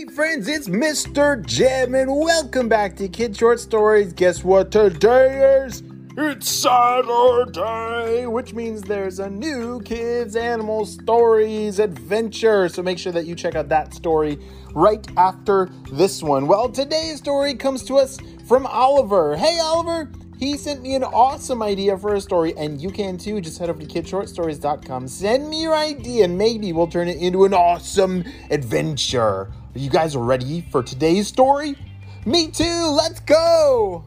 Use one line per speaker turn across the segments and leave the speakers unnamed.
Hey friends, it's Mr. Jim and welcome back to Kid Short Stories. Guess what today is? It's Saturday, which means there's a new Kids Animal Stories adventure. So make sure that you check out that story right after this one. Well, today's story comes to us from Oliver. Hey Oliver, he sent me an awesome idea for a story, and you can too. Just head over to kidshortstories.com. Send me your idea, and maybe we'll turn it into an awesome adventure. Are you guys ready for today's story? Me too. Let's go.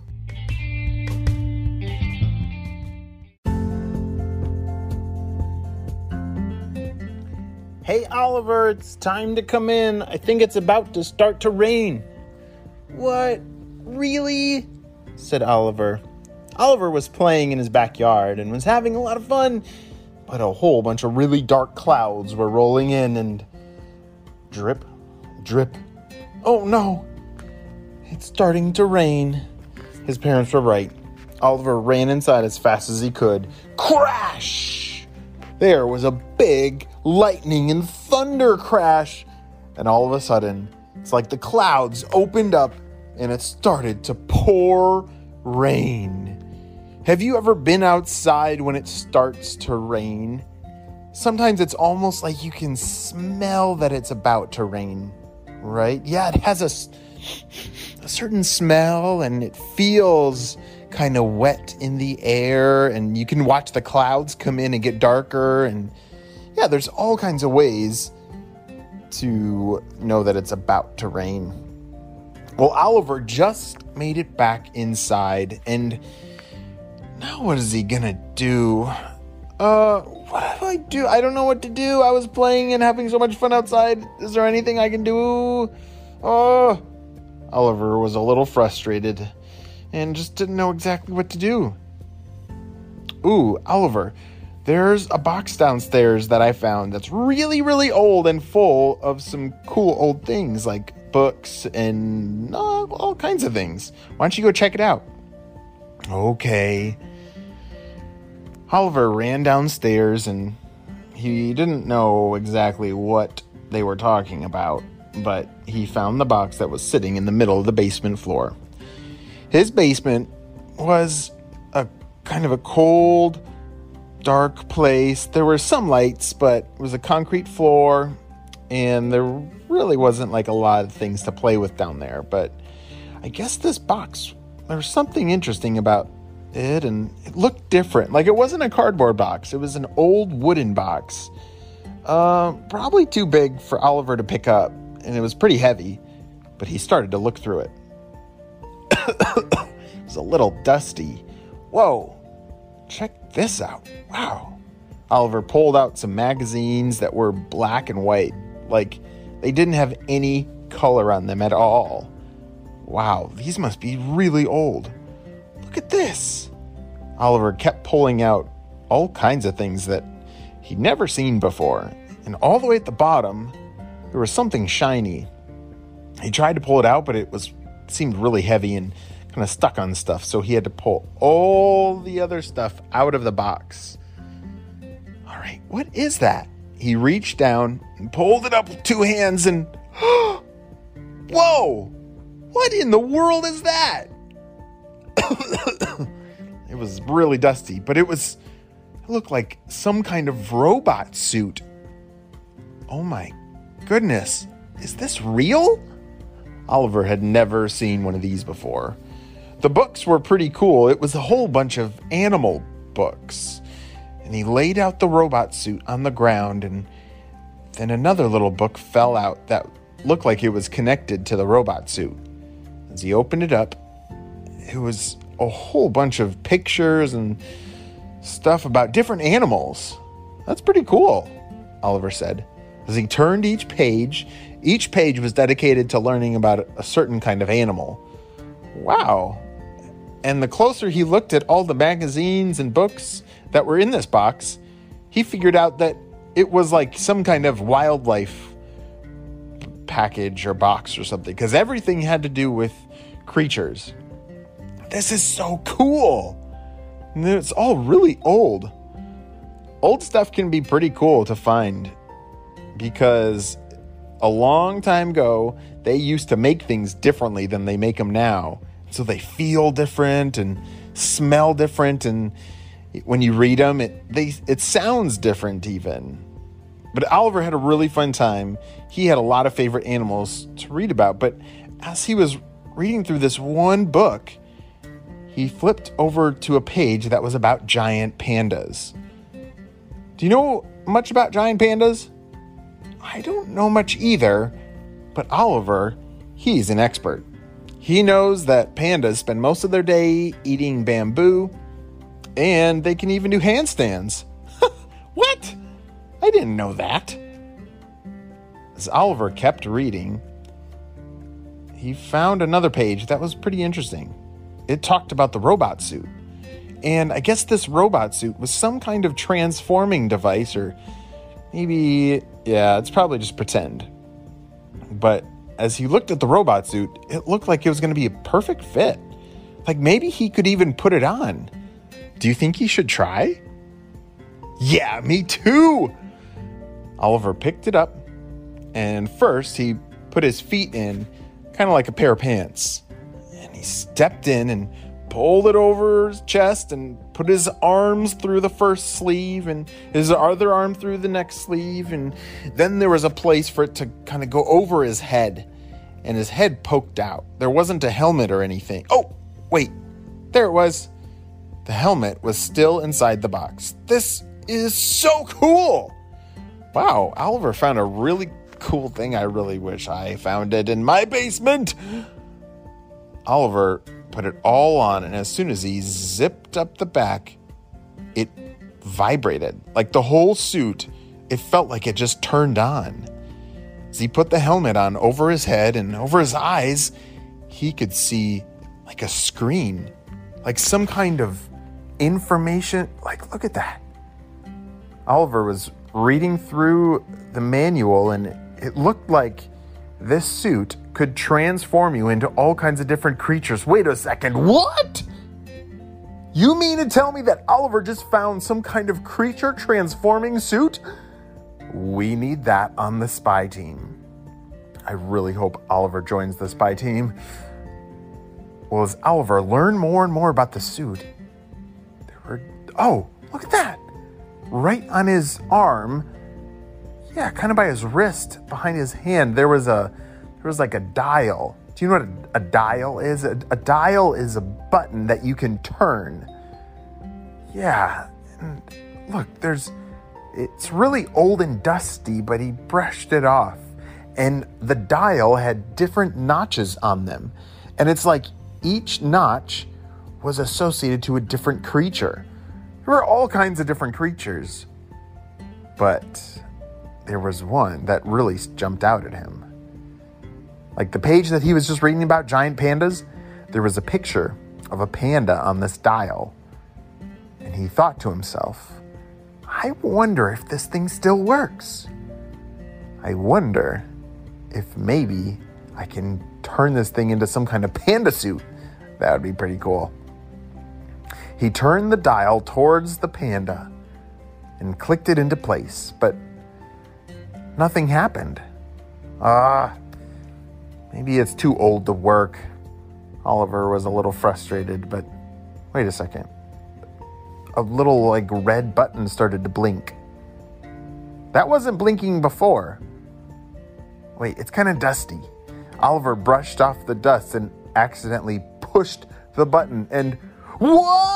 Hey, Oliver, it's time to come in. I think it's about to start to rain. What? Really? said Oliver. Oliver was playing in his backyard and was having a lot of fun, but a whole bunch of really dark clouds were rolling in and drip, drip. Oh no! It's starting to rain. His parents were right. Oliver ran inside as fast as he could. Crash! There was a big lightning and thunder crash, and all of a sudden, it's like the clouds opened up and it started to pour rain. Have you ever been outside when it starts to rain? Sometimes it's almost like you can smell that it's about to rain, right? Yeah, it has a, a certain smell and it feels kind of wet in the air, and you can watch the clouds come in and get darker. And yeah, there's all kinds of ways to know that it's about to rain. Well, Oliver just made it back inside, and now what is he gonna do? Uh, I do? I don't know what to do. I was playing and having so much fun outside. Is there anything I can do? Oh, Oliver was a little frustrated and just didn't know exactly what to do. Ooh, Oliver, there's a box downstairs that I found that's really, really old and full of some cool old things like books and uh, all kinds of things. Why don't you go check it out? Okay. Oliver ran downstairs and he didn't know exactly what they were talking about, but he found the box that was sitting in the middle of the basement floor. His basement was a kind of a cold, dark place. There were some lights, but it was a concrete floor, and there really wasn't like a lot of things to play with down there. But I guess this box, there was something interesting about it, and it looked different. Like it wasn't a cardboard box, it was an old wooden box. Uh, probably too big for Oliver to pick up, and it was pretty heavy, but he started to look through it. it was a little dusty. Whoa, check this out. Wow. Oliver pulled out some magazines that were black and white. Like they didn't have any color on them at all. Wow, these must be really old. Look at this. Oliver kept pulling out all kinds of things that he'd never seen before. And all the way at the bottom, there was something shiny. He tried to pull it out, but it was seemed really heavy and kind of stuck on stuff, so he had to pull all the other stuff out of the box. All right, what is that? He reached down and pulled it up with two hands and Whoa! What in the world is that? it was really dusty, but it was it looked like some kind of robot suit. Oh my goodness. Is this real? Oliver had never seen one of these before. The books were pretty cool. It was a whole bunch of animal books. And he laid out the robot suit on the ground, and then another little book fell out that looked like it was connected to the robot suit. As he opened it up, it was a whole bunch of pictures and stuff about different animals. That's pretty cool, Oliver said. As he turned each page, each page was dedicated to learning about a certain kind of animal. Wow. And the closer he looked at all the magazines and books that were in this box, he figured out that it was like some kind of wildlife package or box or something, because everything had to do with creatures. This is so cool. And it's all really old. Old stuff can be pretty cool to find because a long time ago, they used to make things differently than they make them now. So they feel different and smell different, and when you read them, it they it sounds different even. But Oliver had a really fun time. He had a lot of favorite animals to read about, but as he was reading through this one book, he flipped over to a page that was about giant pandas. Do you know much about giant pandas? I don't know much either, but Oliver, he's an expert. He knows that pandas spend most of their day eating bamboo, and they can even do handstands. what? I didn't know that. As Oliver kept reading, he found another page that was pretty interesting. It talked about the robot suit. And I guess this robot suit was some kind of transforming device, or maybe, yeah, it's probably just pretend. But as he looked at the robot suit, it looked like it was going to be a perfect fit. Like maybe he could even put it on. Do you think he should try? Yeah, me too. Oliver picked it up, and first he put his feet in, kind of like a pair of pants. Stepped in and pulled it over his chest and put his arms through the first sleeve and his other arm through the next sleeve. And then there was a place for it to kind of go over his head, and his head poked out. There wasn't a helmet or anything. Oh, wait, there it was. The helmet was still inside the box. This is so cool! Wow, Oliver found a really cool thing. I really wish I found it in my basement. Oliver put it all on, and as soon as he zipped up the back, it vibrated. Like the whole suit, it felt like it just turned on. As he put the helmet on over his head and over his eyes, he could see like a screen, like some kind of information. Like, look at that. Oliver was reading through the manual, and it looked like this suit could transform you into all kinds of different creatures. Wait a second, what? You mean to tell me that Oliver just found some kind of creature transforming suit? We need that on the spy team. I really hope Oliver joins the spy team. Well, as Oliver learned more and more about the suit, there were. Oh, look at that! Right on his arm, yeah, kind of by his wrist, behind his hand, there was a there was like a dial. Do you know what a, a dial is? A, a, dial is a button that you can turn. Yeah, and look, there's it's really old and dusty, but he brushed it off. And the dial had different notches on them. And it's like each notch was associated to a different creature. There were all kinds of different creatures. But there was one that really jumped out at him. Like the page that he was just reading about giant pandas, there was a picture of a panda on this dial. And he thought to himself, I wonder if this thing still works. I wonder if maybe I can turn this thing into some kind of panda suit. That would be pretty cool. He turned the dial towards the panda and clicked it into place, but nothing happened. Ah, uh, maybe it's too old to work. Oliver was a little frustrated, but wait a second. A little like red button started to blink. That wasn't blinking before. Wait, it's kind of dusty. Oliver brushed off the dust and accidentally pushed the button and whoa!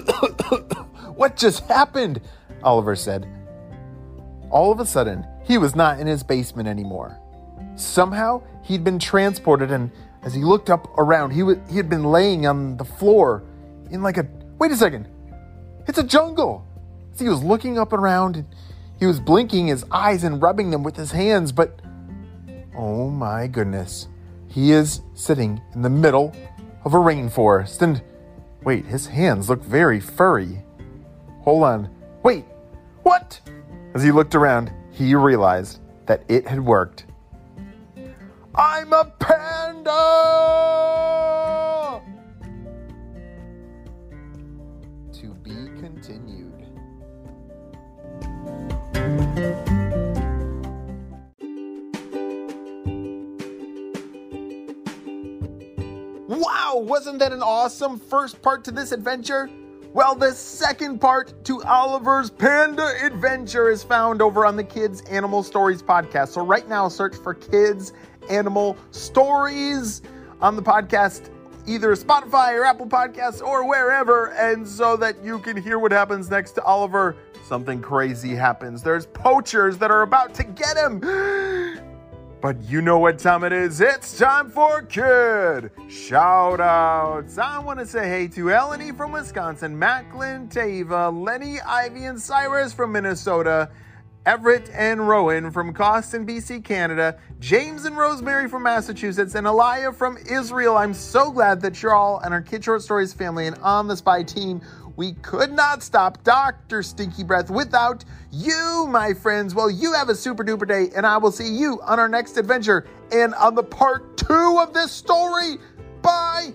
what just happened? Oliver said. All of a sudden, he was not in his basement anymore. Somehow, he'd been transported, and as he looked up around, he, w- he had been laying on the floor in like a. Wait a second! It's a jungle! He was looking up around, and he was blinking his eyes and rubbing them with his hands, but. Oh my goodness. He is sitting in the middle of a rainforest, and wait, his hands look very furry. Hold on. Wait, what? As he looked around, he realized that it had worked. I'm a panda! To be continued. Wasn't that an awesome first part to this adventure? Well, the second part to Oliver's Panda Adventure is found over on the Kids Animal Stories podcast. So, right now, search for Kids Animal Stories on the podcast, either Spotify or Apple Podcasts or wherever, and so that you can hear what happens next to Oliver. Something crazy happens. There's poachers that are about to get him. But you know what time it is. It's time for Kid Shout Outs. I want to say hey to Eleni from Wisconsin, Macklin, Tava, Lenny, Ivy, and Cyrus from Minnesota, Everett and Rowan from Costin, BC, Canada, James and Rosemary from Massachusetts, and Elia from Israel. I'm so glad that you're all and our Kid Short Stories family and on the Spy team we could not stop Dr. Stinky Breath without you, my friends. Well, you have a super duper day, and I will see you on our next adventure and on the part two of this story. Bye.